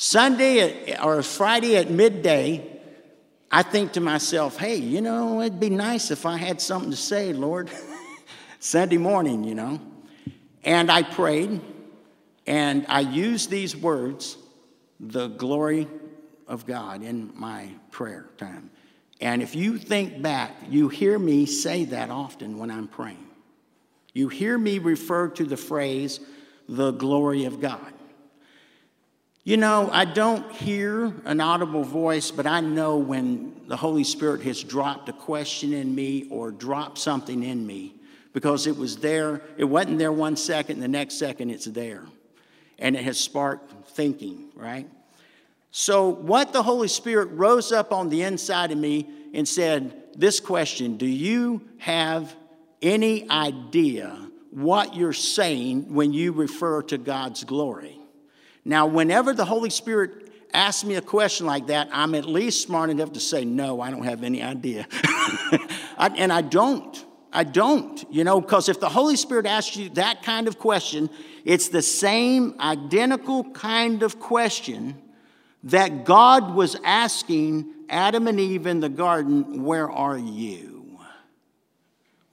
Sunday at, or Friday at midday, I think to myself, hey, you know, it'd be nice if I had something to say, Lord. Sunday morning, you know. And I prayed and I used these words, the glory of God, in my prayer time. And if you think back, you hear me say that often when I'm praying. You hear me refer to the phrase, the glory of God. You know, I don't hear an audible voice, but I know when the Holy Spirit has dropped a question in me or dropped something in me because it was there. It wasn't there one second, the next second it's there. And it has sparked thinking, right? So, what the Holy Spirit rose up on the inside of me and said, This question Do you have any idea what you're saying when you refer to God's glory? Now, whenever the Holy Spirit asks me a question like that, I'm at least smart enough to say, No, I don't have any idea. I, and I don't. I don't, you know, because if the Holy Spirit asks you that kind of question, it's the same identical kind of question that God was asking Adam and Eve in the garden, Where are you?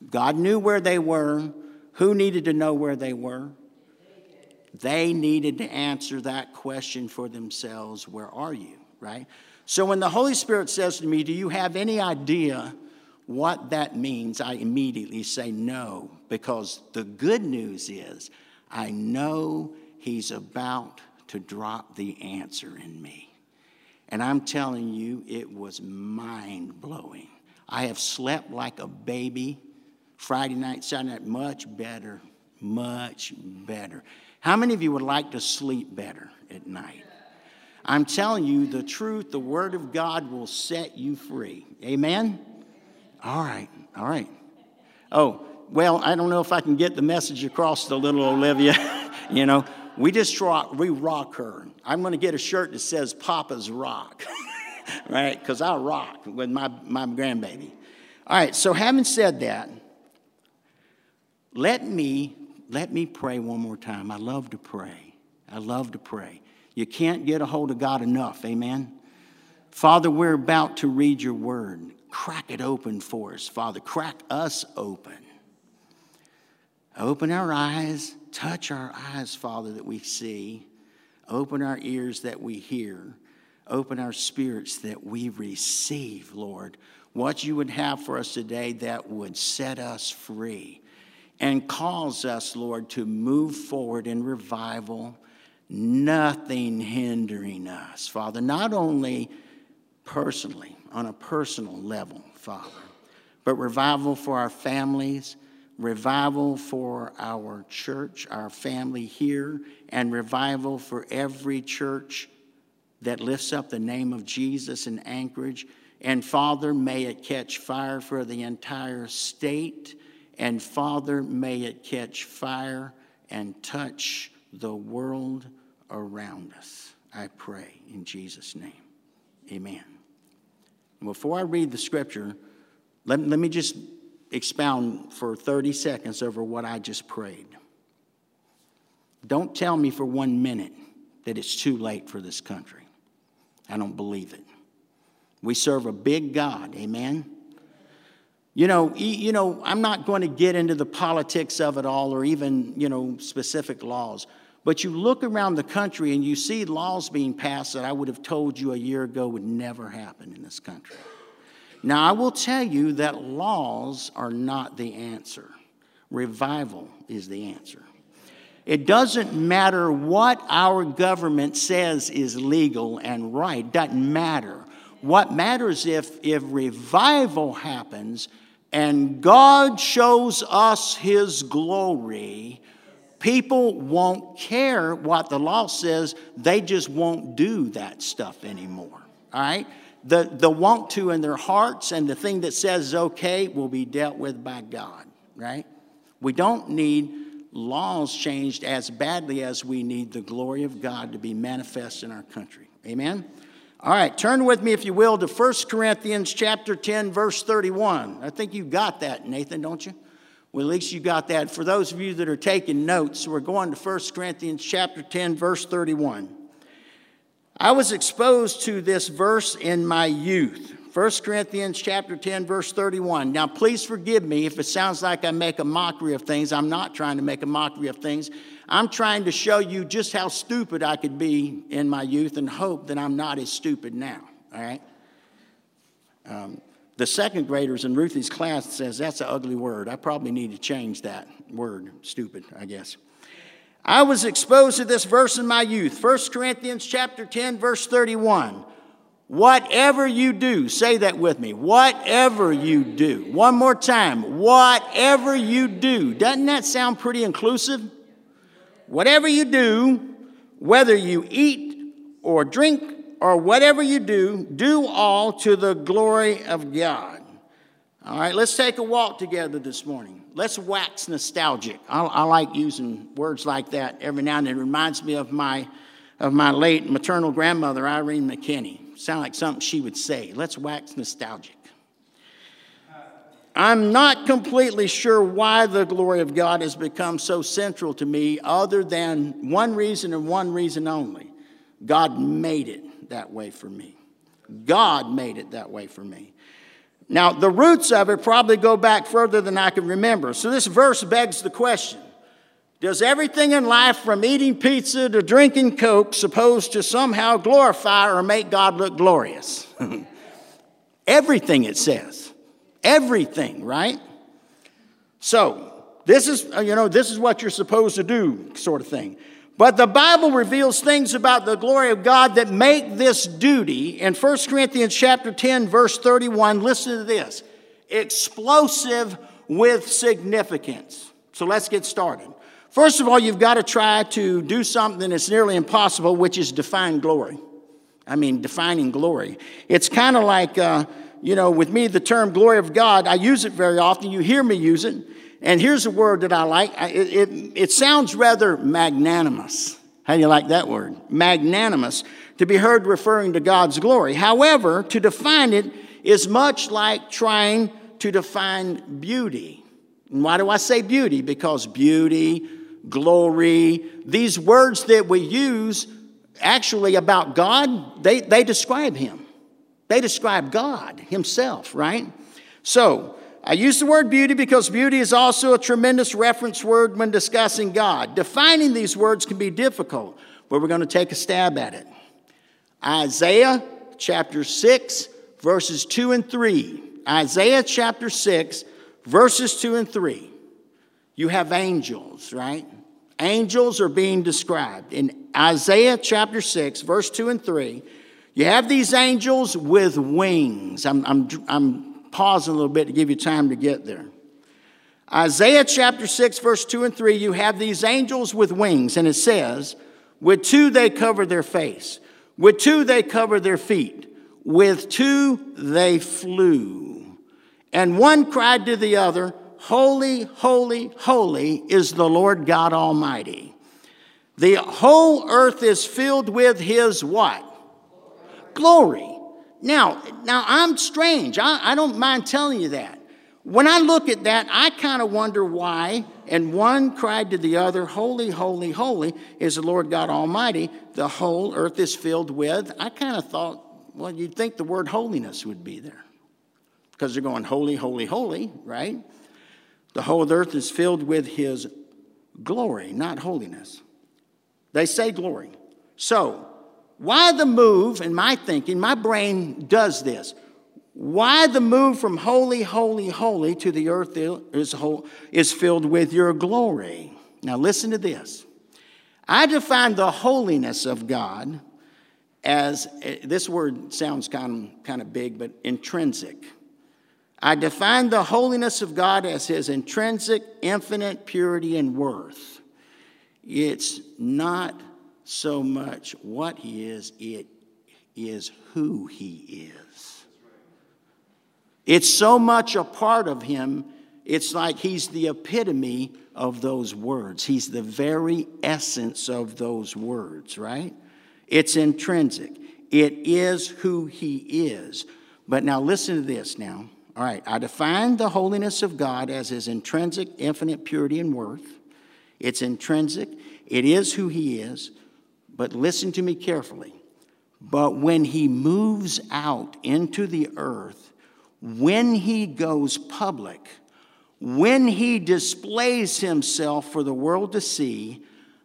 God knew where they were. Who needed to know where they were? They needed to answer that question for themselves Where are you? Right? So when the Holy Spirit says to me, Do you have any idea what that means? I immediately say no, because the good news is I know He's about to drop the answer in me. And I'm telling you, it was mind blowing. I have slept like a baby Friday night, Saturday night, much better, much better. How many of you would like to sleep better at night? I'm telling you the truth, the Word of God will set you free. Amen? All right, all right. Oh, well, I don't know if I can get the message across to little Olivia. you know, we just rock, we rock her. I'm going to get a shirt that says Papa's Rock, right? Because I rock with my, my grandbaby. All right, so having said that, let me let me pray one more time. I love to pray. I love to pray. You can't get a hold of God enough. Amen. Father, we're about to read your word. Crack it open for us, Father. Crack us open. Open our eyes, touch our eyes, Father, that we see. Open our ears that we hear. Open our spirits that we receive, Lord, what you would have for us today that would set us free and calls us, Lord, to move forward in revival, nothing hindering us, Father, not only personally, on a personal level, Father, but revival for our families, revival for our church, our family here, and revival for every church that lifts up the name of Jesus in Anchorage. And Father, may it catch fire for the entire state and Father, may it catch fire and touch the world around us. I pray in Jesus' name. Amen. Before I read the scripture, let, let me just expound for 30 seconds over what I just prayed. Don't tell me for one minute that it's too late for this country. I don't believe it. We serve a big God, amen? You know, you know, I'm not going to get into the politics of it all or even, you know, specific laws. But you look around the country and you see laws being passed that I would have told you a year ago would never happen in this country. Now, I will tell you that laws are not the answer. Revival is the answer. It doesn't matter what our government says is legal and right. Doesn't matter. What matters if if revival happens and God shows us his glory, people won't care what the law says. They just won't do that stuff anymore. All right? The, the want to in their hearts and the thing that says okay will be dealt with by God, right? We don't need laws changed as badly as we need the glory of God to be manifest in our country. Amen? All right, turn with me, if you will, to 1 Corinthians chapter 10, verse 31. I think you've got that, Nathan, don't you? Well, at least you got that. For those of you that are taking notes, we're going to 1 Corinthians chapter 10, verse 31. I was exposed to this verse in my youth. 1 Corinthians chapter 10 verse 31. Now please forgive me if it sounds like I make a mockery of things. I'm not trying to make a mockery of things. I'm trying to show you just how stupid I could be in my youth and hope that I'm not as stupid now. All right? Um, the second graders in Ruthie's class says that's an ugly word. I probably need to change that word, stupid, I guess. I was exposed to this verse in my youth, 1 Corinthians chapter 10 verse 31. Whatever you do, say that with me. Whatever you do. One more time. Whatever you do. Doesn't that sound pretty inclusive? Whatever you do, whether you eat or drink or whatever you do, do all to the glory of God. All right, let's take a walk together this morning. Let's wax nostalgic. I, I like using words like that every now and then. It reminds me of my, of my late maternal grandmother, Irene McKinney sound like something she would say. Let's wax nostalgic. I'm not completely sure why the glory of God has become so central to me, other than one reason and one reason only God made it that way for me. God made it that way for me. Now, the roots of it probably go back further than I can remember. So, this verse begs the question does everything in life, from eating pizza to drinking Coke, supposed to somehow glorify or make God look glorious? everything, it says. Everything, right? So, this is, uh, you know, this is what you're supposed to do, sort of thing. But the Bible reveals things about the glory of God that make this duty. In 1 Corinthians chapter 10, verse 31, listen to this explosive with significance. So let's get started. First of all, you've got to try to do something that's nearly impossible, which is define glory. I mean, defining glory. It's kind of like, uh, you know, with me, the term glory of God, I use it very often. You hear me use it. And here's a word that I like it, it, it sounds rather magnanimous. How do you like that word? Magnanimous, to be heard referring to God's glory. However, to define it is much like trying to define beauty. And why do I say beauty? Because beauty, glory. These words that we use actually about God, they, they describe Him. They describe God Himself, right? So, I use the word beauty because beauty is also a tremendous reference word when discussing God. Defining these words can be difficult, but we're going to take a stab at it. Isaiah chapter 6, verses 2 and 3. Isaiah chapter 6, verses 2 and 3. You have angels, right? Angels are being described. In Isaiah chapter 6, verse 2 and 3, you have these angels with wings. I'm, I'm, I'm pausing a little bit to give you time to get there. Isaiah chapter 6, verse 2 and 3, you have these angels with wings, and it says, With two they cover their face, with two they cover their feet, with two they flew. And one cried to the other, Holy, holy, holy is the Lord God Almighty. The whole earth is filled with his what? Glory. Now, now I'm strange. I, I don't mind telling you that. When I look at that, I kind of wonder why. And one cried to the other, Holy, holy, holy is the Lord God Almighty. The whole earth is filled with. I kind of thought, well, you'd think the word holiness would be there because they're going, Holy, holy, holy, right? The whole earth is filled with his glory, not holiness. They say glory. So, why the move, in my thinking, my brain does this. Why the move from holy, holy, holy to the earth is, whole, is filled with your glory? Now, listen to this. I define the holiness of God as eh, this word sounds kind of, kind of big, but intrinsic. I define the holiness of God as his intrinsic, infinite purity and worth. It's not so much what he is, it is who he is. It's so much a part of him, it's like he's the epitome of those words. He's the very essence of those words, right? It's intrinsic. It is who he is. But now listen to this now. All right, I define the holiness of God as his intrinsic, infinite purity and worth. It's intrinsic, it is who he is. But listen to me carefully. But when he moves out into the earth, when he goes public, when he displays himself for the world to see,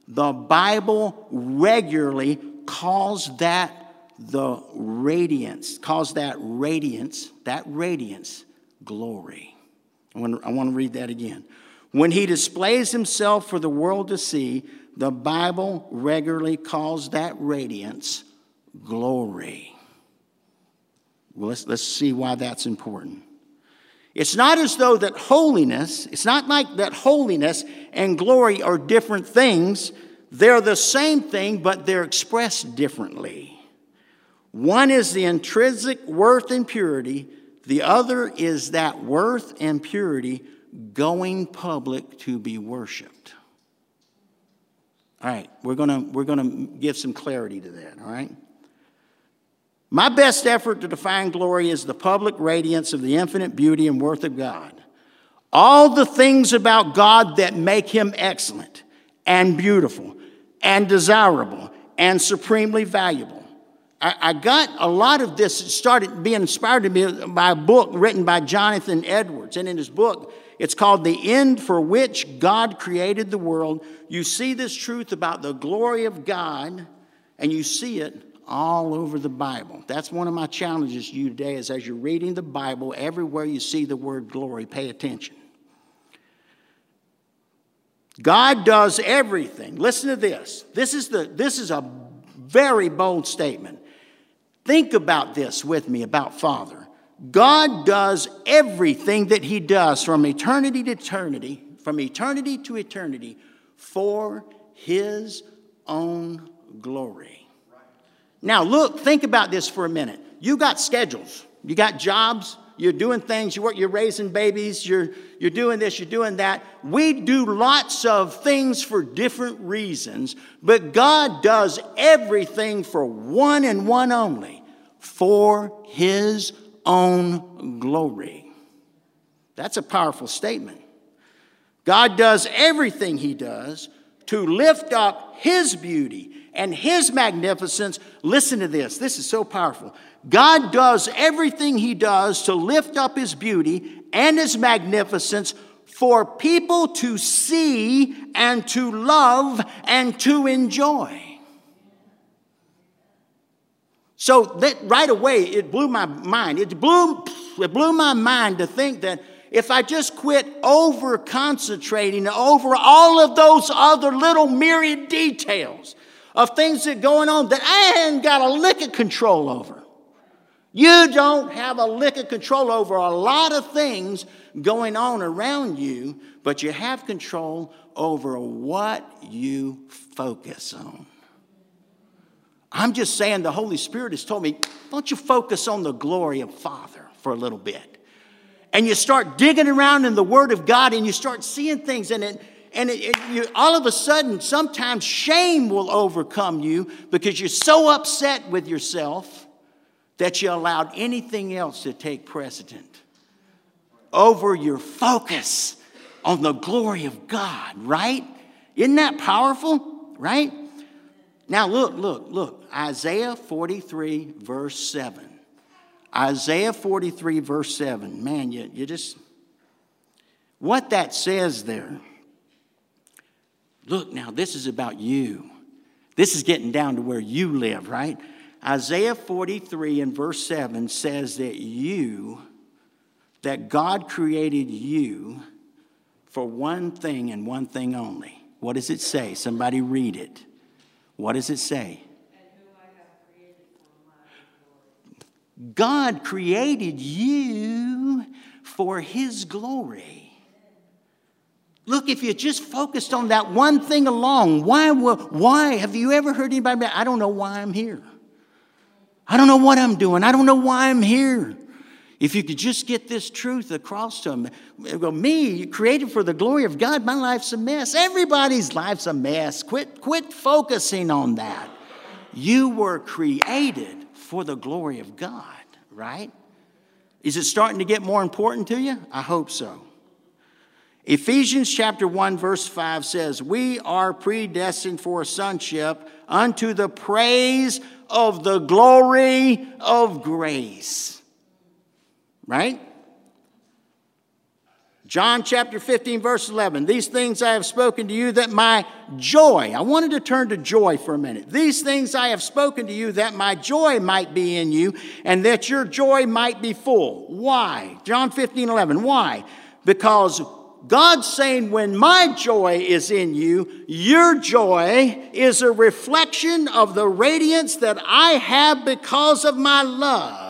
the Bible regularly calls that the radiance, calls that radiance, that radiance, glory. I want, to, read that again. When he displays himself for the world to see, the Bible regularly calls that radiance glory. Well, let's, let's see why that's important. It's not as though that holiness, it's not like that holiness and glory are different things. They're the same thing, but they're expressed differently. One is the intrinsic worth and purity, the other is that worth and purity going public to be worshiped. All right, we're gonna, we're gonna give some clarity to that, all right? My best effort to define glory is the public radiance of the infinite beauty and worth of God. All the things about God that make him excellent and beautiful and desirable and supremely valuable. I, I got a lot of this started being inspired to me by a book written by Jonathan Edwards. And in his book, it's called The End for Which God Created the World. You see this truth about the glory of God, and you see it all over the Bible. That's one of my challenges to you today is as you're reading the Bible, everywhere you see the word glory, pay attention. God does everything. Listen to this. This is, the, this is a very bold statement. Think about this with me about Father. God does everything that He does from eternity to eternity, from eternity to eternity, for His own glory. Now, look, think about this for a minute. You got schedules, you got jobs, you're doing things, you work, you're raising babies, you're, you're doing this, you're doing that. We do lots of things for different reasons, but God does everything for one and one only for His own glory. That's a powerful statement. God does everything He does to lift up His beauty and His magnificence. Listen to this. This is so powerful. God does everything He does to lift up His beauty and His magnificence for people to see and to love and to enjoy. So that right away, it blew my mind. It blew, it blew my mind to think that if I just quit over concentrating over all of those other little myriad details of things that are going on that I ain't got a lick of control over. You don't have a lick of control over a lot of things going on around you, but you have control over what you focus on. I'm just saying the Holy Spirit has told me, don't you focus on the glory of Father for a little bit. And you start digging around in the Word of God and you start seeing things, and it, and it, it, you, all of a sudden, sometimes shame will overcome you because you're so upset with yourself that you allowed anything else to take precedent over your focus on the glory of God, right? Isn't that powerful, right? Now, look, look, look. Isaiah 43, verse 7. Isaiah 43, verse 7. Man, you, you just, what that says there Look now, this is about you. This is getting down to where you live, right? Isaiah 43 and verse 7 says that you, that God created you for one thing and one thing only. What does it say? Somebody read it. What does it say? God created you for His glory. Look, if you just focused on that one thing alone, why, why? Have you ever heard anybody, I don't know why I'm here. I don't know what I'm doing. I don't know why I'm here. If you could just get this truth across to them, go, me, created for the glory of God, my life's a mess. Everybody's life's a mess. Quit, quit focusing on that. You were created for the glory of God, right? Is it starting to get more important to you? I hope so. Ephesians chapter 1, verse 5 says, We are predestined for sonship unto the praise of the glory of grace. Right? John chapter 15, verse 11. These things I have spoken to you that my joy, I wanted to turn to joy for a minute. These things I have spoken to you that my joy might be in you and that your joy might be full. Why? John 15, 11. Why? Because God's saying, when my joy is in you, your joy is a reflection of the radiance that I have because of my love.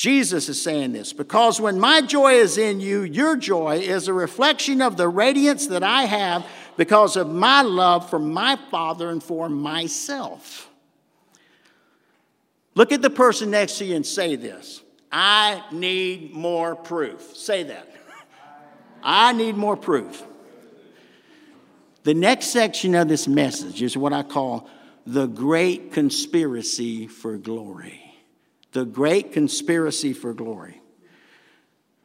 Jesus is saying this because when my joy is in you, your joy is a reflection of the radiance that I have because of my love for my Father and for myself. Look at the person next to you and say this I need more proof. Say that. I need more proof. The next section of this message is what I call the great conspiracy for glory the great conspiracy for glory.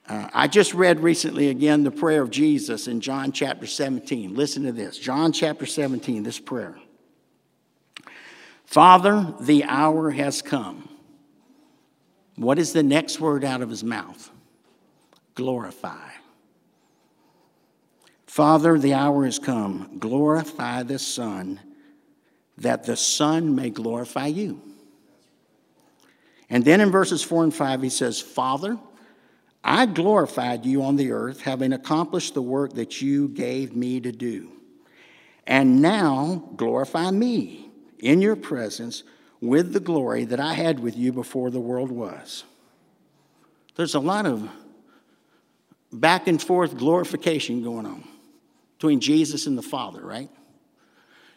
Uh, I just read recently again the prayer of Jesus in John chapter 17. Listen to this John chapter 17, this prayer. Father, the hour has come. What is the next word out of his mouth? Glorify. Father, the hour has come. Glorify the Son, that the Son may glorify you. And then in verses 4 and 5, he says, Father, I glorified you on the earth, having accomplished the work that you gave me to do. And now glorify me in your presence with the glory that I had with you before the world was. There's a lot of back and forth glorification going on between Jesus and the Father, right?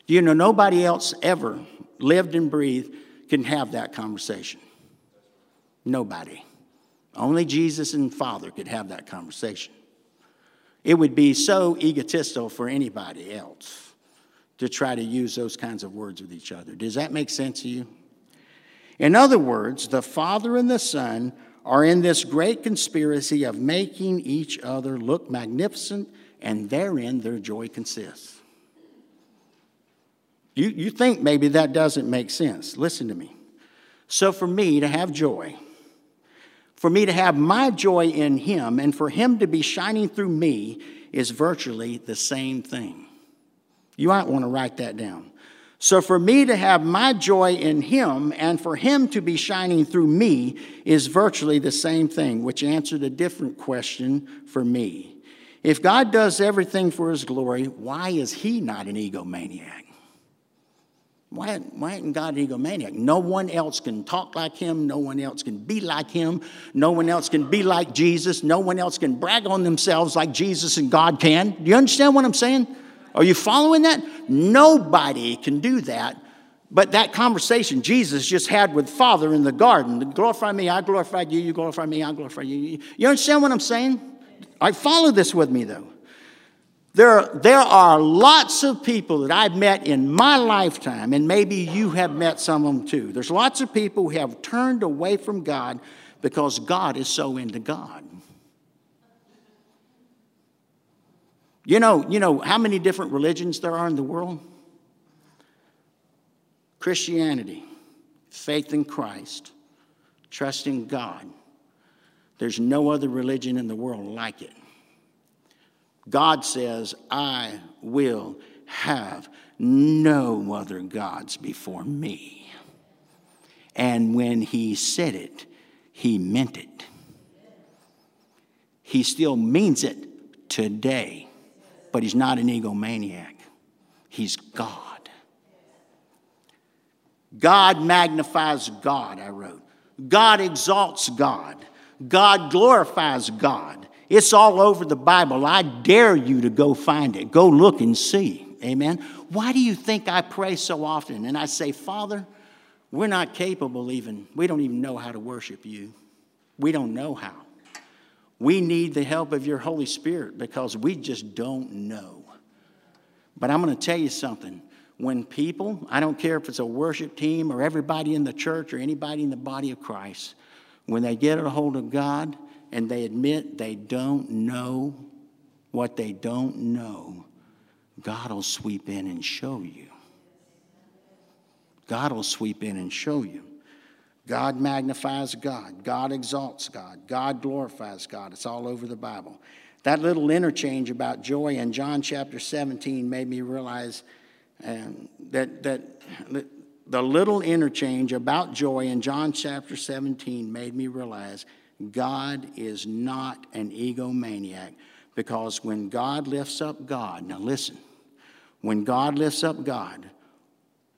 You know, nobody else ever lived and breathed can have that conversation. Nobody. Only Jesus and Father could have that conversation. It would be so egotistical for anybody else to try to use those kinds of words with each other. Does that make sense to you? In other words, the Father and the Son are in this great conspiracy of making each other look magnificent, and therein their joy consists. You, you think maybe that doesn't make sense. Listen to me. So, for me to have joy, for me to have my joy in Him and for Him to be shining through me is virtually the same thing. You might want to write that down. So, for me to have my joy in Him and for Him to be shining through me is virtually the same thing, which answered a different question for me. If God does everything for His glory, why is He not an egomaniac? Why, why isn't God an egomaniac? No one else can talk like him. No one else can be like him. No one else can be like Jesus. No one else can brag on themselves like Jesus and God can. Do you understand what I'm saying? Are you following that? Nobody can do that. But that conversation Jesus just had with Father in the garden, glorify me, I glorify you, you glorify me, I glorify you. You understand what I'm saying? I follow this with me though. There, there are lots of people that I've met in my lifetime, and maybe you have met some of them too. There's lots of people who have turned away from God because God is so into God. You know, you know how many different religions there are in the world? Christianity, faith in Christ, trusting God. There's no other religion in the world like it. God says, I will have no other gods before me. And when he said it, he meant it. He still means it today, but he's not an egomaniac. He's God. God magnifies God, I wrote. God exalts God. God glorifies God. It's all over the Bible. I dare you to go find it. Go look and see. Amen. Why do you think I pray so often? And I say, Father, we're not capable even, we don't even know how to worship you. We don't know how. We need the help of your Holy Spirit because we just don't know. But I'm going to tell you something. When people, I don't care if it's a worship team or everybody in the church or anybody in the body of Christ, when they get a hold of God and they admit they don't know what they don't know, God will sweep in and show you. God will sweep in and show you. God magnifies God. God exalts God. God glorifies God. It's all over the Bible. That little interchange about joy in John chapter 17 made me realize um, that, that the little interchange about joy in John chapter 17 made me realize God is not an egomaniac because when God lifts up God, now listen, when God lifts up God,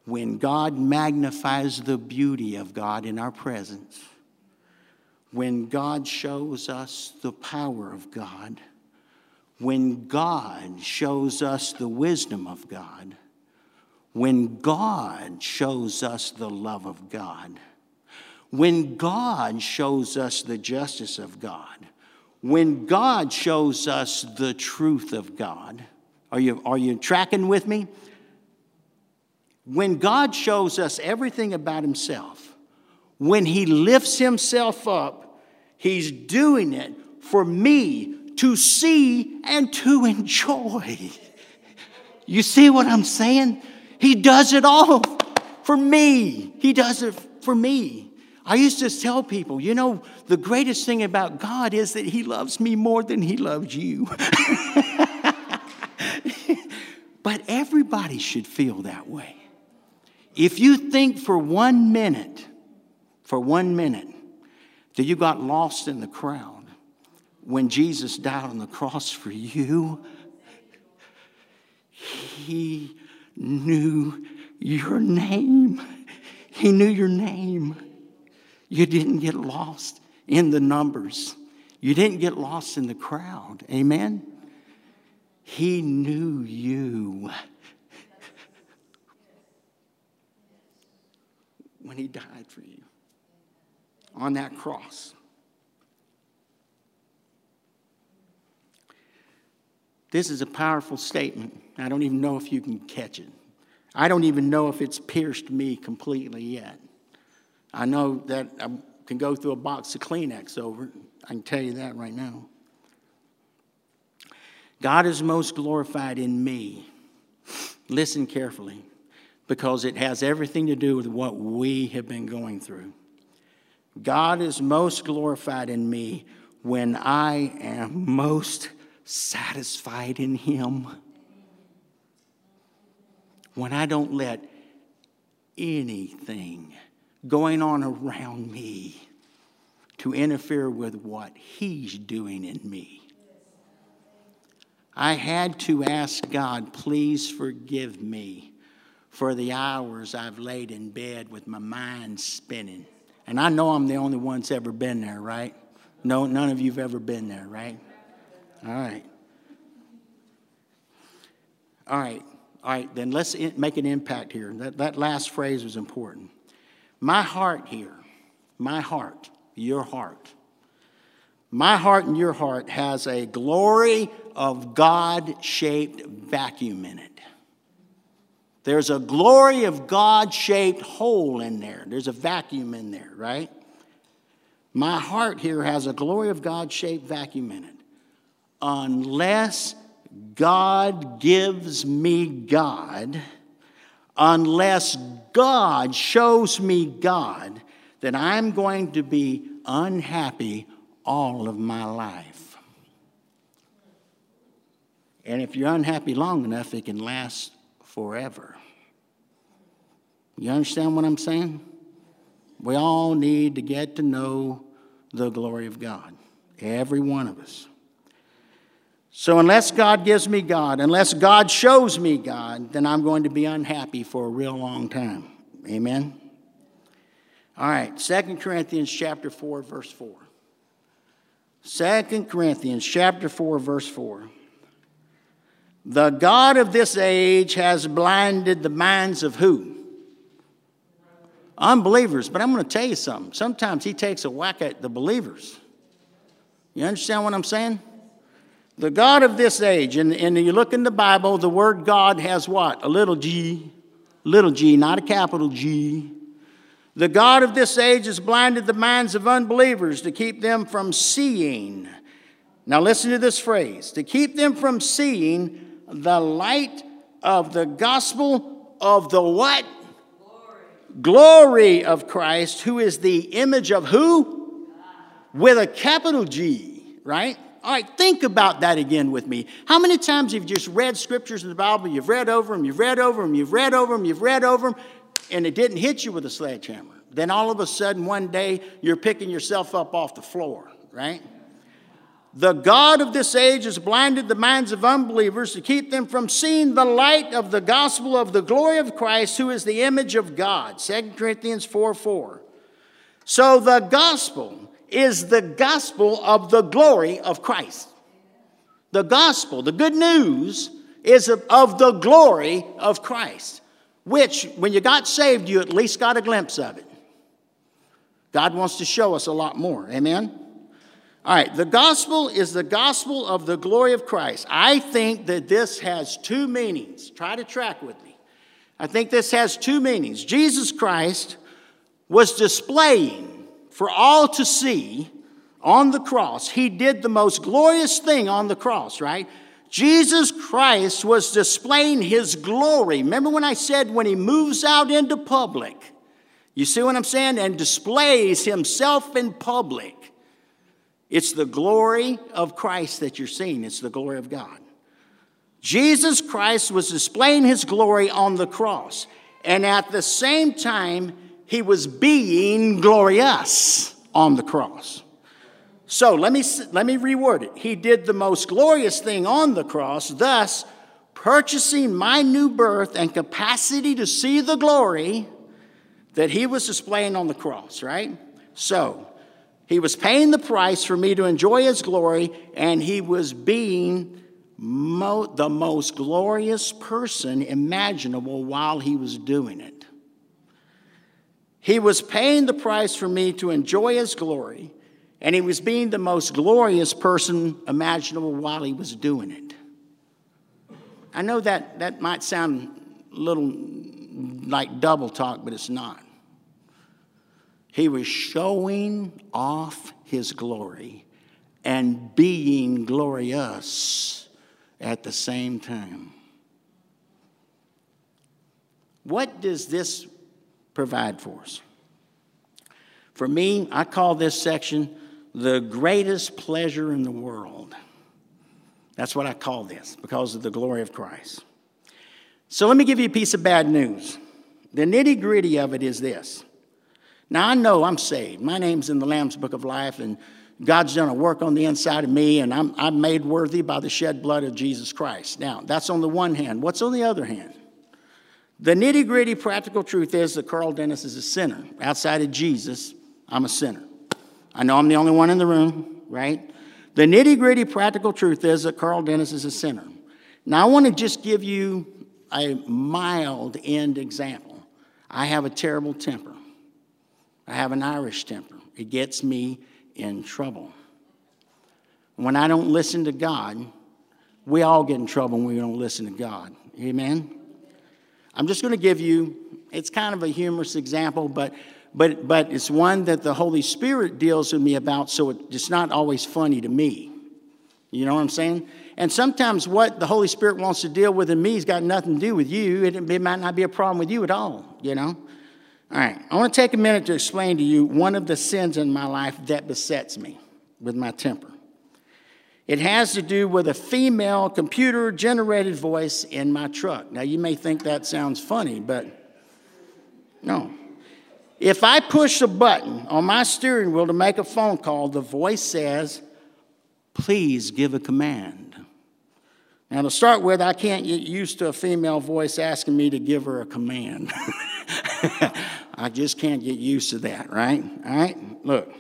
when God magnifies the beauty of God in our presence, when God shows us the power of God, when God shows us the wisdom of God, when God shows us the love of God, when God shows us the justice of God, when God shows us the truth of God, are you, are you tracking with me? When God shows us everything about Himself, when He lifts Himself up, He's doing it for me to see and to enjoy. You see what I'm saying? He does it all for me. He does it for me. I used to tell people, you know, the greatest thing about God is that He loves me more than He loves you. but everybody should feel that way. If you think for one minute, for one minute, that you got lost in the crowd when Jesus died on the cross for you, He knew your name. He knew your name. You didn't get lost in the numbers. You didn't get lost in the crowd. Amen? He knew you. when he died for you on that cross. This is a powerful statement. I don't even know if you can catch it. I don't even know if it's pierced me completely yet. I know that I can go through a box of Kleenex over. I can tell you that right now. God is most glorified in me. Listen carefully because it has everything to do with what we have been going through. God is most glorified in me when I am most satisfied in Him. When I don't let anything going on around me to interfere with what He's doing in me. I had to ask God, please forgive me for the hours I've laid in bed with my mind spinning. And I know I'm the only one that's ever been there, right? No, none of you've ever been there, right? All right. All right. All right, then let's make an impact here. That, that last phrase was important. My heart here, my heart, your heart, my heart and your heart has a glory of God shaped vacuum in it. There's a glory of God shaped hole in there. There's a vacuum in there, right? My heart here has a glory of God shaped vacuum in it. Unless God gives me God, unless God shows me God, then I'm going to be unhappy all of my life. And if you're unhappy long enough, it can last forever. You understand what I'm saying? We all need to get to know the glory of God, every one of us. So, unless God gives me God, unless God shows me God, then I'm going to be unhappy for a real long time. Amen? All right, Second Corinthians chapter 4, verse 4. 2 Corinthians chapter 4, verse 4. The God of this age has blinded the minds of who? Unbelievers. But I'm going to tell you something. Sometimes he takes a whack at the believers. You understand what I'm saying? The God of this age, and, and you look in the Bible, the word God has what? A little g, little g, not a capital G. The God of this age has blinded the minds of unbelievers to keep them from seeing. Now, listen to this phrase to keep them from seeing the light of the gospel of the what? Glory, Glory of Christ, who is the image of who? God. With a capital G, right? All right, think about that again with me. How many times have you just read scriptures in the Bible? You've read over them, you've read over them, you've read over them, you've read over them, and it didn't hit you with a sledgehammer. Then all of a sudden, one day, you're picking yourself up off the floor, right? The God of this age has blinded the minds of unbelievers to keep them from seeing the light of the gospel of the glory of Christ, who is the image of God. 2 Corinthians 4 4. So the gospel is the gospel of the glory of Christ. The gospel, the good news, is of the glory of Christ, which, when you got saved, you at least got a glimpse of it. God wants to show us a lot more. Amen? All right, the gospel is the gospel of the glory of Christ. I think that this has two meanings. Try to track with me. I think this has two meanings. Jesus Christ was displaying for all to see on the cross. He did the most glorious thing on the cross, right? Jesus Christ was displaying his glory. Remember when I said when he moves out into public, you see what I'm saying? And displays himself in public. It's the glory of Christ that you're seeing, it's the glory of God. Jesus Christ was displaying his glory on the cross, and at the same time, he was being glorious on the cross. So let me, let me reword it. He did the most glorious thing on the cross, thus purchasing my new birth and capacity to see the glory that he was displaying on the cross, right? So, he was paying the price for me to enjoy his glory, and he was being mo- the most glorious person imaginable while he was doing it. He was paying the price for me to enjoy his glory, and he was being the most glorious person imaginable while he was doing it. I know that that might sound a little like double talk, but it's not. He was showing off his glory and being glorious at the same time. What does this provide for us? For me, I call this section the greatest pleasure in the world. That's what I call this because of the glory of Christ. So let me give you a piece of bad news. The nitty gritty of it is this now, I know I'm saved. My name's in the Lamb's Book of Life, and God's done a work on the inside of me, and I'm, I'm made worthy by the shed blood of Jesus Christ. Now, that's on the one hand. What's on the other hand? The nitty gritty practical truth is that Carl Dennis is a sinner. Outside of Jesus, I'm a sinner. I know I'm the only one in the room, right? The nitty gritty practical truth is that Carl Dennis is a sinner. Now, I want to just give you a mild end example. I have a terrible temper. I have an Irish temper. It gets me in trouble. When I don't listen to God, we all get in trouble when we don't listen to God. Amen? I'm just going to give you, it's kind of a humorous example, but, but, but it's one that the Holy Spirit deals with me about, so it's not always funny to me. You know what I'm saying? And sometimes what the Holy Spirit wants to deal with in me has got nothing to do with you. It, it might not be a problem with you at all, you know? All right, I want to take a minute to explain to you one of the sins in my life that besets me with my temper. It has to do with a female computer generated voice in my truck. Now, you may think that sounds funny, but no. If I push a button on my steering wheel to make a phone call, the voice says, Please give a command. Now, to start with, I can't get used to a female voice asking me to give her a command. I just can't get used to that, right? All right? Look.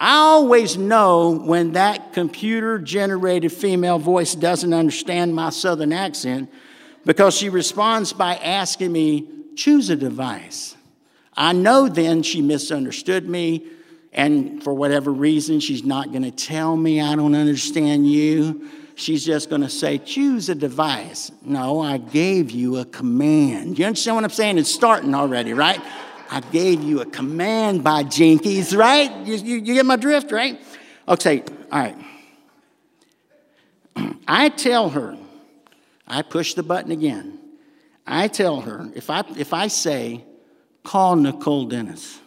I always know when that computer generated female voice doesn't understand my southern accent because she responds by asking me, choose a device. I know then she misunderstood me, and for whatever reason, she's not going to tell me I don't understand you she's just going to say, choose a device. No, I gave you a command. You understand what I'm saying? It's starting already, right? I gave you a command by Jinkies, right? You, you, you get my drift, right? Okay, all right. I tell her, I push the button again. I tell her, if I, if I say, call Nicole Dennis,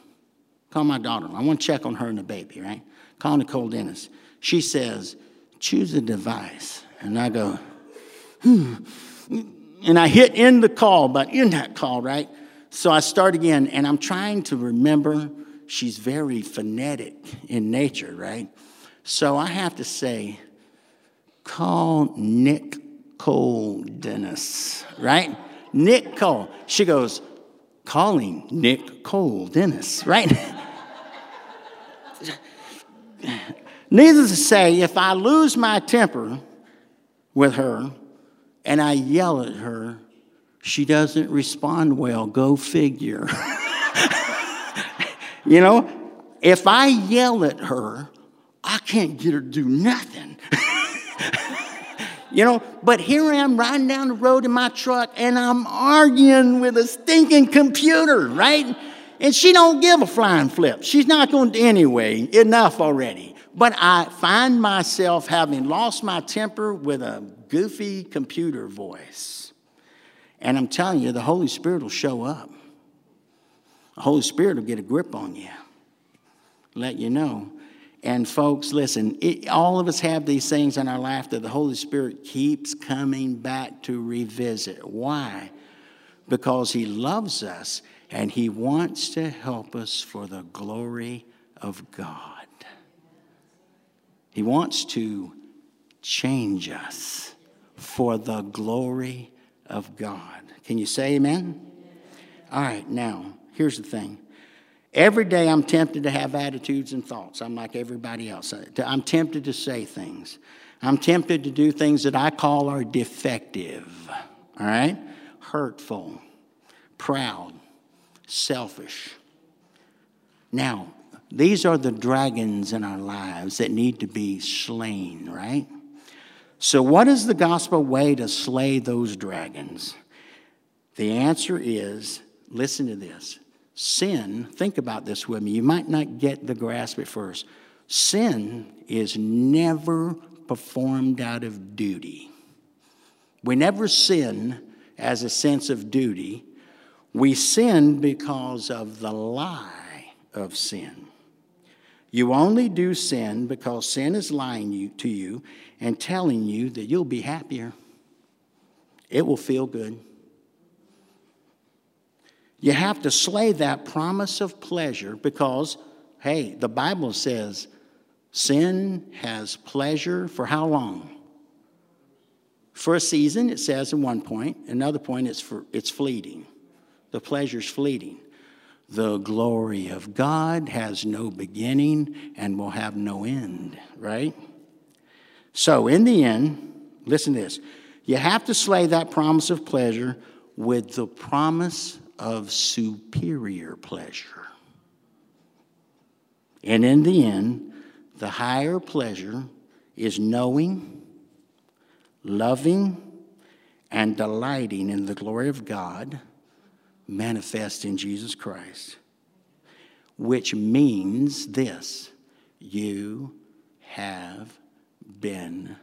call my daughter, I want to check on her and the baby, right? Call Nicole Dennis. She says, choose a device. And I go, hmm. And I hit end the call, but in that call, right? So I start again, and I'm trying to remember she's very phonetic in nature, right? So I have to say, call Nick Cole Dennis, right? Nick Cole. She goes, calling Nick Cole Dennis, right? Needless to say, if I lose my temper with her and I yell at her, she doesn't respond well. Go figure. you know, if I yell at her, I can't get her to do nothing. you know, but here I am riding down the road in my truck and I'm arguing with a stinking computer, right? And she don't give a flying flip. She's not going to anyway. Enough already. But I find myself having lost my temper with a goofy computer voice. And I'm telling you, the Holy Spirit will show up. The Holy Spirit will get a grip on you, let you know. And folks, listen, it, all of us have these things in our life that the Holy Spirit keeps coming back to revisit. Why? Because He loves us and He wants to help us for the glory of God. He wants to change us for the glory of God. Can you say amen? All right, now, here's the thing. Every day I'm tempted to have attitudes and thoughts. I'm like everybody else. I'm tempted to say things. I'm tempted to do things that I call are defective, all right? Hurtful, proud, selfish. Now, these are the dragons in our lives that need to be slain, right? So, what is the gospel way to slay those dragons? The answer is listen to this sin, think about this with me. You might not get the grasp at first. Sin is never performed out of duty. We never sin as a sense of duty. We sin because of the lie of sin. You only do sin because sin is lying to you and telling you that you'll be happier. It will feel good. You have to slay that promise of pleasure because, hey, the Bible says sin has pleasure for how long? For a season, it says in one point. Another point, it's, for, it's fleeting. The pleasure's fleeting. The glory of God has no beginning and will have no end, right? So, in the end, listen to this you have to slay that promise of pleasure with the promise of superior pleasure. And in the end, the higher pleasure is knowing, loving, and delighting in the glory of God manifest in Jesus Christ, which means this you have been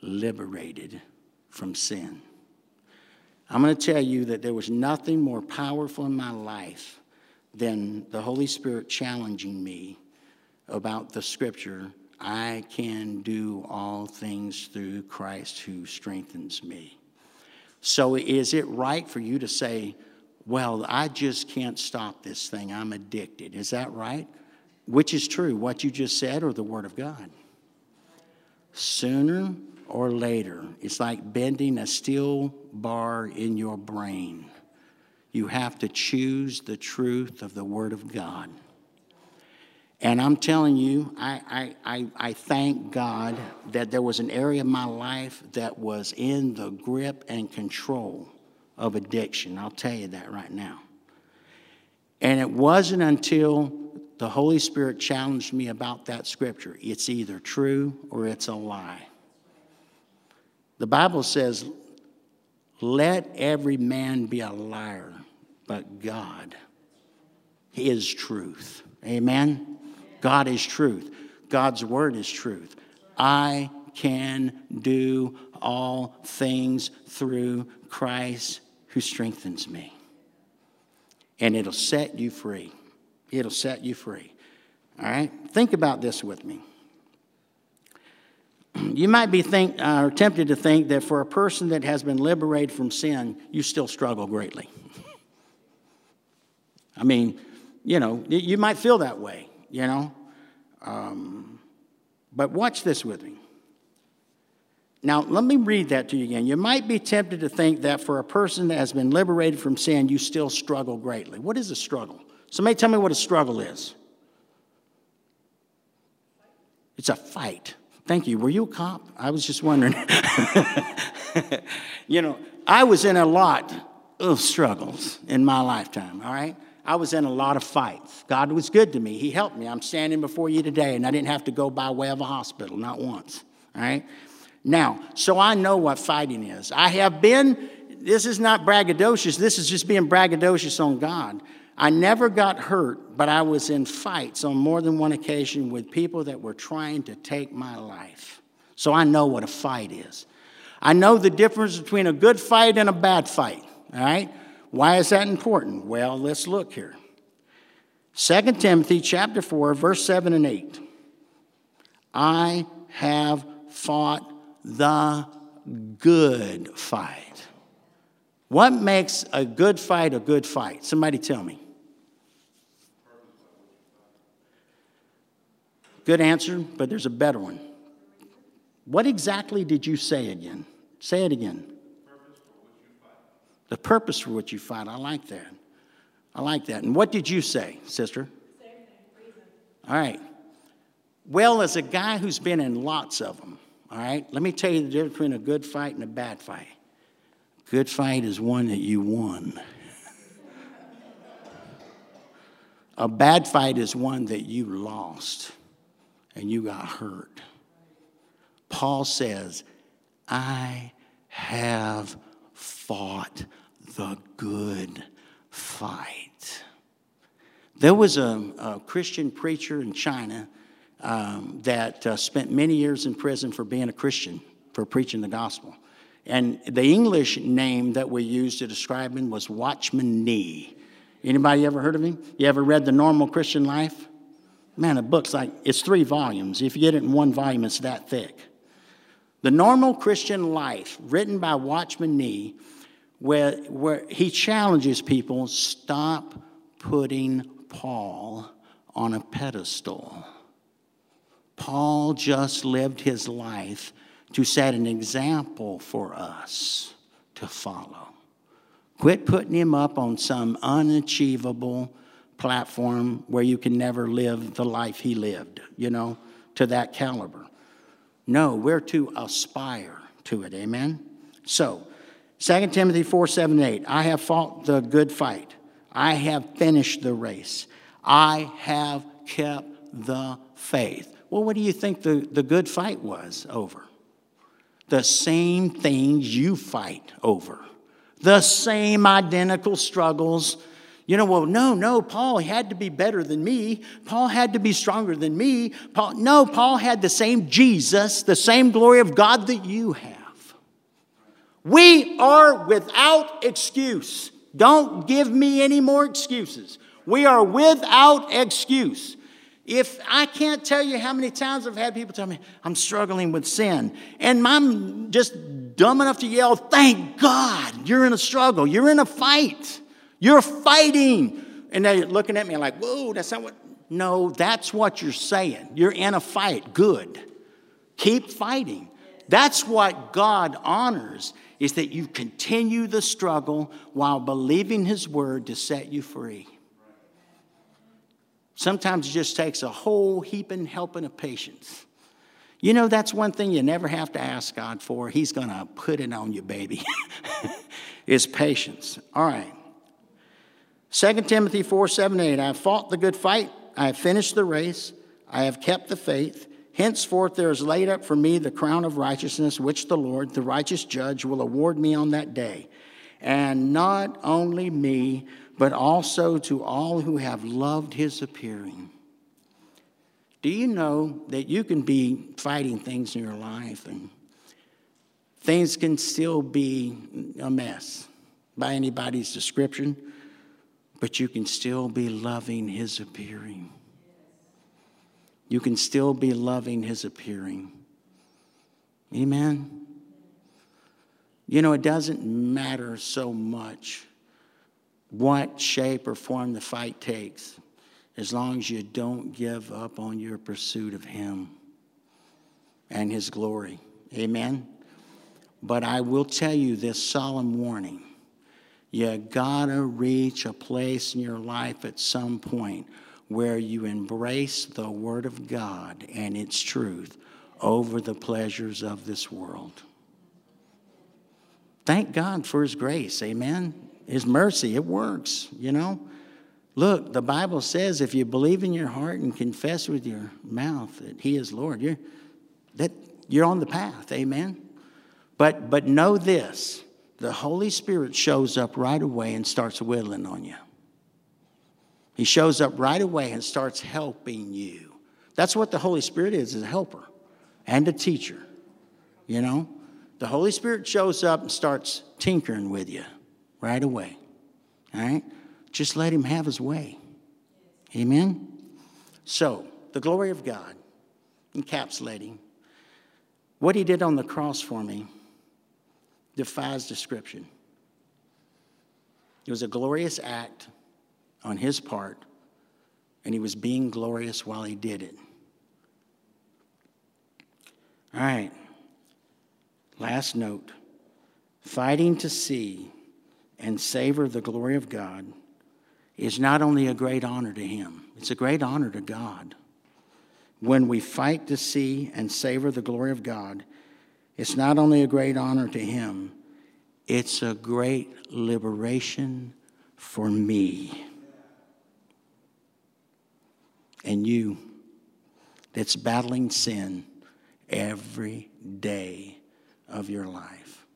liberated from sin. I'm going to tell you that there was nothing more powerful in my life than the Holy Spirit challenging me about the scripture I can do all things through Christ who strengthens me. So, is it right for you to say, well, I just can't stop this thing. I'm addicted. Is that right? Which is true, what you just said or the Word of God? Sooner or later, it's like bending a steel bar in your brain. You have to choose the truth of the Word of God. And I'm telling you, I, I, I, I, thank God that there was an area of my life that was in the grip and control of addiction. I'll tell you that right now. And it wasn't until the Holy Spirit challenged me about that scripture it's either true or it's a lie. The Bible says, let every man be a liar, but God is truth. Amen? God is truth. God's word is truth. I can do all things through Christ who strengthens me. And it'll set you free. It'll set you free. All right? Think about this with me. You might be think, uh, tempted to think that for a person that has been liberated from sin, you still struggle greatly. I mean, you know, you might feel that way, you know. Um, but watch this with me. Now, let me read that to you again. You might be tempted to think that for a person that has been liberated from sin, you still struggle greatly. What is a struggle? Somebody tell me what a struggle is. It's a fight. Thank you. Were you a cop? I was just wondering. you know, I was in a lot of struggles in my lifetime, all right? I was in a lot of fights. God was good to me. He helped me. I'm standing before you today, and I didn't have to go by way of a hospital, not once. All right? Now, so I know what fighting is. I have been, this is not braggadocious, this is just being braggadocious on God. I never got hurt, but I was in fights on more than one occasion with people that were trying to take my life. So I know what a fight is. I know the difference between a good fight and a bad fight, all right? Why is that important? Well, let's look here. 2 Timothy chapter 4 verse 7 and 8. I have fought the good fight. What makes a good fight a good fight? Somebody tell me. Good answer, but there's a better one. What exactly did you say again? Say it again. The purpose for which you fight. I like that. I like that. And what did you say, sister? All right. Well, as a guy who's been in lots of them, all right, let me tell you the difference between a good fight and a bad fight. Good fight is one that you won. a bad fight is one that you lost and you got hurt. Paul says, I have fought the good fight. There was a, a Christian preacher in China um, that uh, spent many years in prison for being a Christian, for preaching the gospel. And the English name that we used to describe him was Watchman Nee. Anybody ever heard of him? You ever read The Normal Christian Life? Man, the book's like, it's three volumes. If you get it in one volume, it's that thick. The Normal Christian Life, written by Watchman Nee, where, where he challenges people stop putting Paul on a pedestal. Paul just lived his life to set an example for us to follow. Quit putting him up on some unachievable platform where you can never live the life he lived, you know, to that caliber. No, we're to aspire to it. Amen? So, 2 Timothy 4 7 8. I have fought the good fight. I have finished the race. I have kept the faith. Well, what do you think the, the good fight was over? The same things you fight over, the same identical struggles you know, well, no, no, Paul had to be better than me. Paul had to be stronger than me. Paul, no, Paul had the same Jesus, the same glory of God that you have. We are without excuse. Don't give me any more excuses. We are without excuse. If I can't tell you how many times I've had people tell me, I'm struggling with sin, and I'm just dumb enough to yell, Thank God you're in a struggle, you're in a fight. You're fighting. And they're looking at me like, whoa, that's not what. No, that's what you're saying. You're in a fight. Good. Keep fighting. That's what God honors is that you continue the struggle while believing his word to set you free. Sometimes it just takes a whole heaping helping of patience. You know, that's one thing you never have to ask God for. He's going to put it on you, baby. is patience. All right. 2 Timothy 4 7 8. I have fought the good fight, I have finished the race, I have kept the faith. Henceforth there is laid up for me the crown of righteousness, which the Lord, the righteous judge, will award me on that day. And not only me, but also to all who have loved his appearing. Do you know that you can be fighting things in your life and things can still be a mess by anybody's description, but you can still be loving his appearing? You can still be loving his appearing. Amen. You know, it doesn't matter so much what shape or form the fight takes as long as you don't give up on your pursuit of Him and His glory. Amen? But I will tell you this solemn warning. You gotta reach a place in your life at some point where you embrace the Word of God and its truth over the pleasures of this world. Thank God for His grace. Amen. His mercy, it works, you know. Look, the Bible says if you believe in your heart and confess with your mouth that He is Lord, you're, that, you're on the path. Amen. But, but know this the Holy Spirit shows up right away and starts whittling on you. He shows up right away and starts helping you. That's what the Holy Spirit is, is a helper and a teacher. You know? The Holy Spirit shows up and starts tinkering with you right away. All right? Just let him have his way. Amen? So, the glory of God, encapsulating what he did on the cross for me, defies description. It was a glorious act on his part, and he was being glorious while he did it. All right, last note fighting to see and savor the glory of God is not only a great honor to Him, it's a great honor to God. When we fight to see and savor the glory of God, it's not only a great honor to Him, it's a great liberation for me and you that's battling sin every day of your life.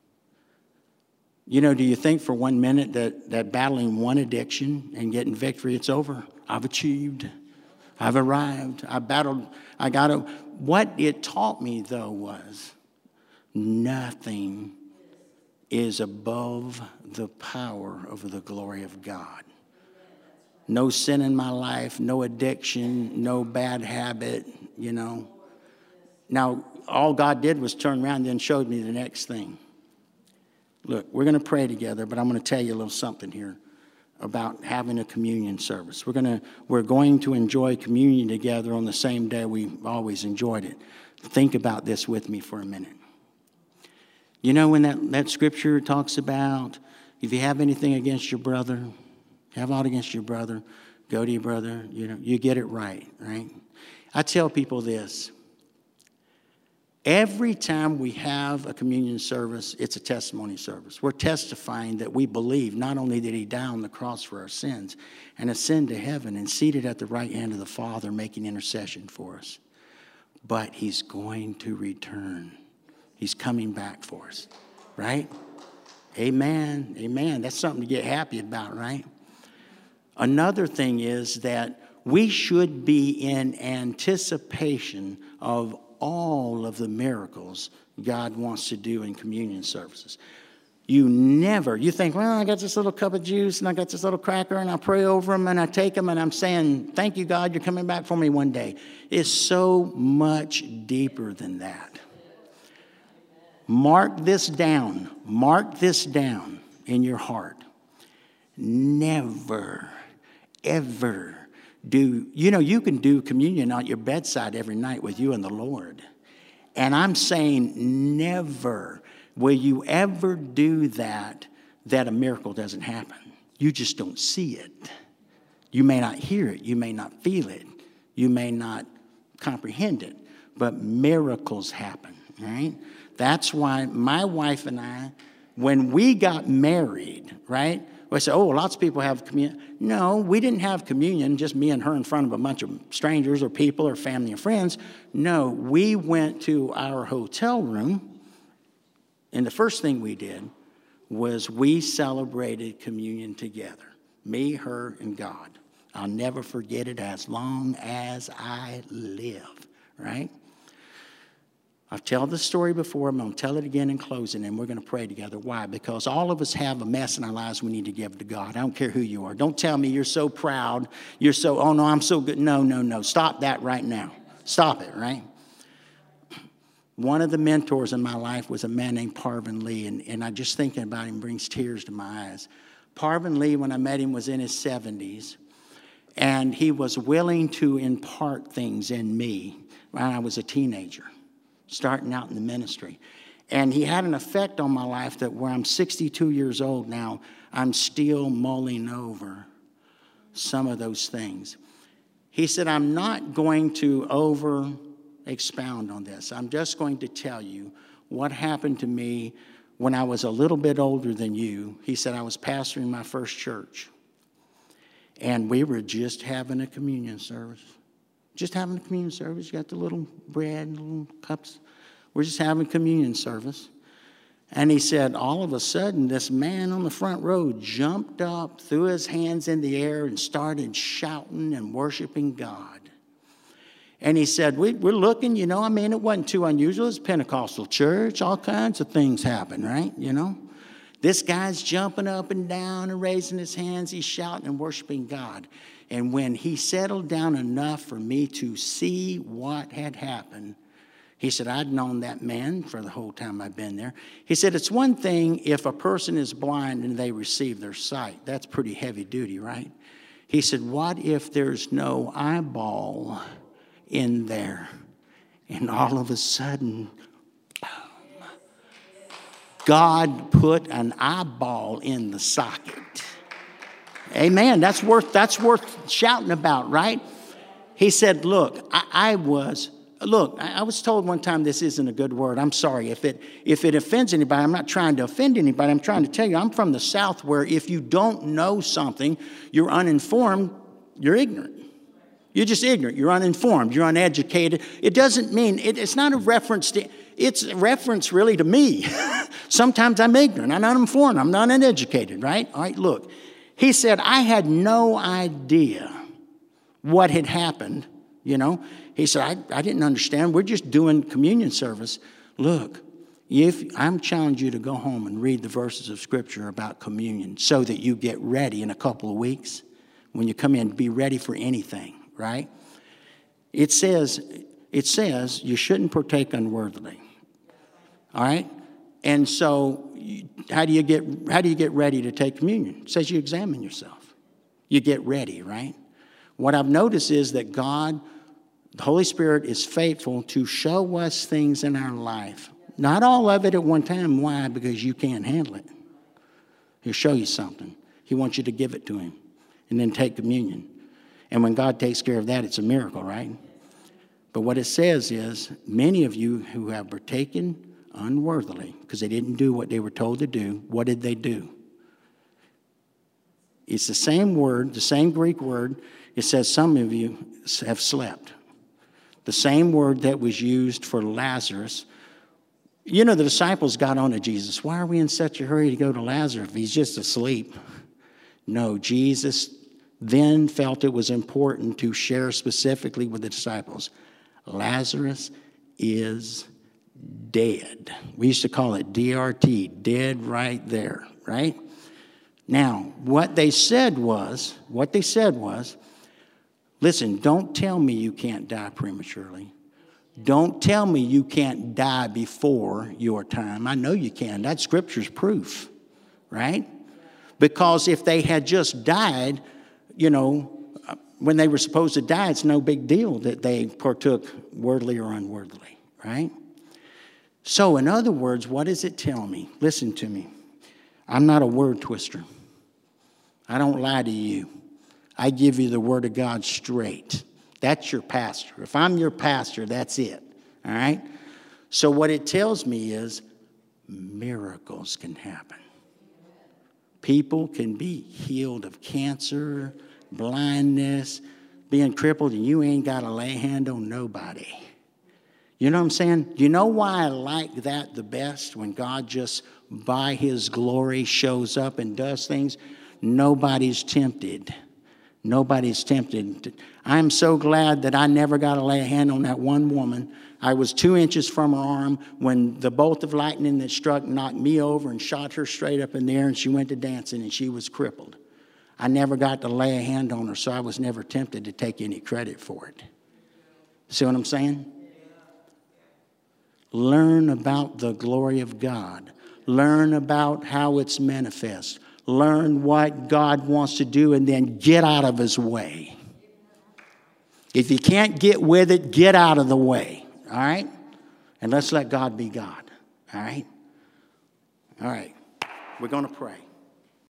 You know, do you think for one minute that, that battling one addiction and getting victory, it's over? I've achieved. I've arrived. I battled. I got it. What it taught me, though, was nothing is above the power of the glory of God. No sin in my life, no addiction, no bad habit, you know. Now, all God did was turn around and then showed me the next thing. Look, we're going to pray together, but I'm going to tell you a little something here about having a communion service. We're going to, we're going to enjoy communion together on the same day we always enjoyed it. Think about this with me for a minute. You know, when that, that scripture talks about if you have anything against your brother, have aught against your brother, go to your brother, you know, you get it right, right? I tell people this Every time we have a communion service, it's a testimony service. We're testifying that we believe not only did he die on the cross for our sins and ascend to heaven and seated at the right hand of the Father making intercession for us, but he's going to return. He's coming back for us, right? Amen. Amen. That's something to get happy about, right? Another thing is that we should be in anticipation of all of the miracles God wants to do in communion services. You never, you think, well, I got this little cup of juice and I got this little cracker and I pray over them and I take them and I'm saying, thank you, God, you're coming back for me one day. It's so much deeper than that. Mark this down. Mark this down in your heart. Never, ever do, you know, you can do communion at your bedside every night with you and the Lord. And I'm saying, never will you ever do that that a miracle doesn't happen. You just don't see it. You may not hear it, you may not feel it, you may not comprehend it, but miracles happen, right? That's why my wife and I, when we got married, right? We say, oh, lots of people have communion. No, we didn't have communion, just me and her in front of a bunch of strangers or people or family and friends. No, we went to our hotel room, and the first thing we did was we celebrated communion together. Me, her, and God. I'll never forget it as long as I live, right? I've told the story before. I'm going to tell it again in closing, and we're going to pray together. Why? Because all of us have a mess in our lives we need to give to God. I don't care who you are. Don't tell me you're so proud. You're so, oh no, I'm so good. No, no, no. Stop that right now. Stop it, right? One of the mentors in my life was a man named Parvin Lee, and, and I just thinking about him brings tears to my eyes. Parvin Lee, when I met him, was in his 70s, and he was willing to impart things in me when I was a teenager starting out in the ministry. And he had an effect on my life that where I'm 62 years old now, I'm still mulling over some of those things. He said, I'm not going to over expound on this. I'm just going to tell you what happened to me when I was a little bit older than you. He said, I was pastoring my first church, and we were just having a communion service just having a communion service. You got the little bread, and little cups. We're just having communion service. And he said, all of a sudden, this man on the front row jumped up, threw his hands in the air, and started shouting and worshiping God. And he said, we, are looking, you know, I mean, it wasn't too unusual. It's Pentecostal church, all kinds of things happen, right? You know? This guy's jumping up and down and raising his hands. He's shouting and worshiping God. And when he settled down enough for me to see what had happened, he said, I'd known that man for the whole time I've been there. He said, It's one thing if a person is blind and they receive their sight. That's pretty heavy duty, right? He said, What if there's no eyeball in there? And all of a sudden, boom, God put an eyeball in the socket. Amen. That's worth, that's worth shouting about, right? He said, Look, I, I was, look, I, was told one time this isn't a good word. I'm sorry. If it, if it offends anybody, I'm not trying to offend anybody. I'm trying to tell you, I'm from the South where if you don't know something, you're uninformed, you're ignorant. You're just ignorant. You're uninformed. You're uneducated. It doesn't mean, it, it's not a reference to, it's a reference really to me. Sometimes I'm ignorant. I'm uninformed. I'm not uneducated, right? All right, look. He said, I had no idea what had happened, you know. He said, I, I didn't understand. We're just doing communion service. Look, if I'm challenging you to go home and read the verses of Scripture about communion so that you get ready in a couple of weeks when you come in, be ready for anything, right? It says, it says you shouldn't partake unworthily. All right? And so how do you get how do you get ready to take communion? It says you examine yourself. You get ready, right? What I've noticed is that God, the Holy Spirit, is faithful to show us things in our life. Not all of it at one time. Why? Because you can't handle it. He'll show you something. He wants you to give it to him and then take communion. And when God takes care of that, it's a miracle, right? But what it says is many of you who have partaken unworthily because they didn't do what they were told to do. What did they do? It's the same word, the same Greek word. It says some of you have slept. The same word that was used for Lazarus. You know, the disciples got on to Jesus. Why are we in such a hurry to go to Lazarus if he's just asleep? No, Jesus then felt it was important to share specifically with the disciples Lazarus is dead. We used to call it DRT, dead right there, right? Now, what they said was, what they said was, listen, don't tell me you can't die prematurely. Don't tell me you can't die before your time. I know you can. That's scripture's proof, right? Because if they had just died, you know, when they were supposed to die, it's no big deal that they partook worldly or unworthily, right? So, in other words, what does it tell me? Listen to me. I'm not a word twister. I don't lie to you. I give you the word of God straight. That's your pastor. If I'm your pastor, that's it. All right? So, what it tells me is miracles can happen. People can be healed of cancer, blindness, being crippled, and you ain't got to lay hand on nobody. You know what I'm saying? You know why I like that the best when God just by his glory shows up and does things? nobody's tempted. Nobody's tempted. I'm so glad that I never got to lay a hand on that one woman. I was two inches from her arm when the bolt of lightning that struck knocked me over and shot her straight up in the air, and she went to dancing and she was crippled. I never got to lay a hand on her, so I was never tempted to take any credit for it. See what I'm saying? Learn about the glory of God. Learn about how it's manifest. Learn what God wants to do and then get out of His way. If you can't get with it, get out of the way. All right? And let's let God be God. All right? All right. We're going to pray.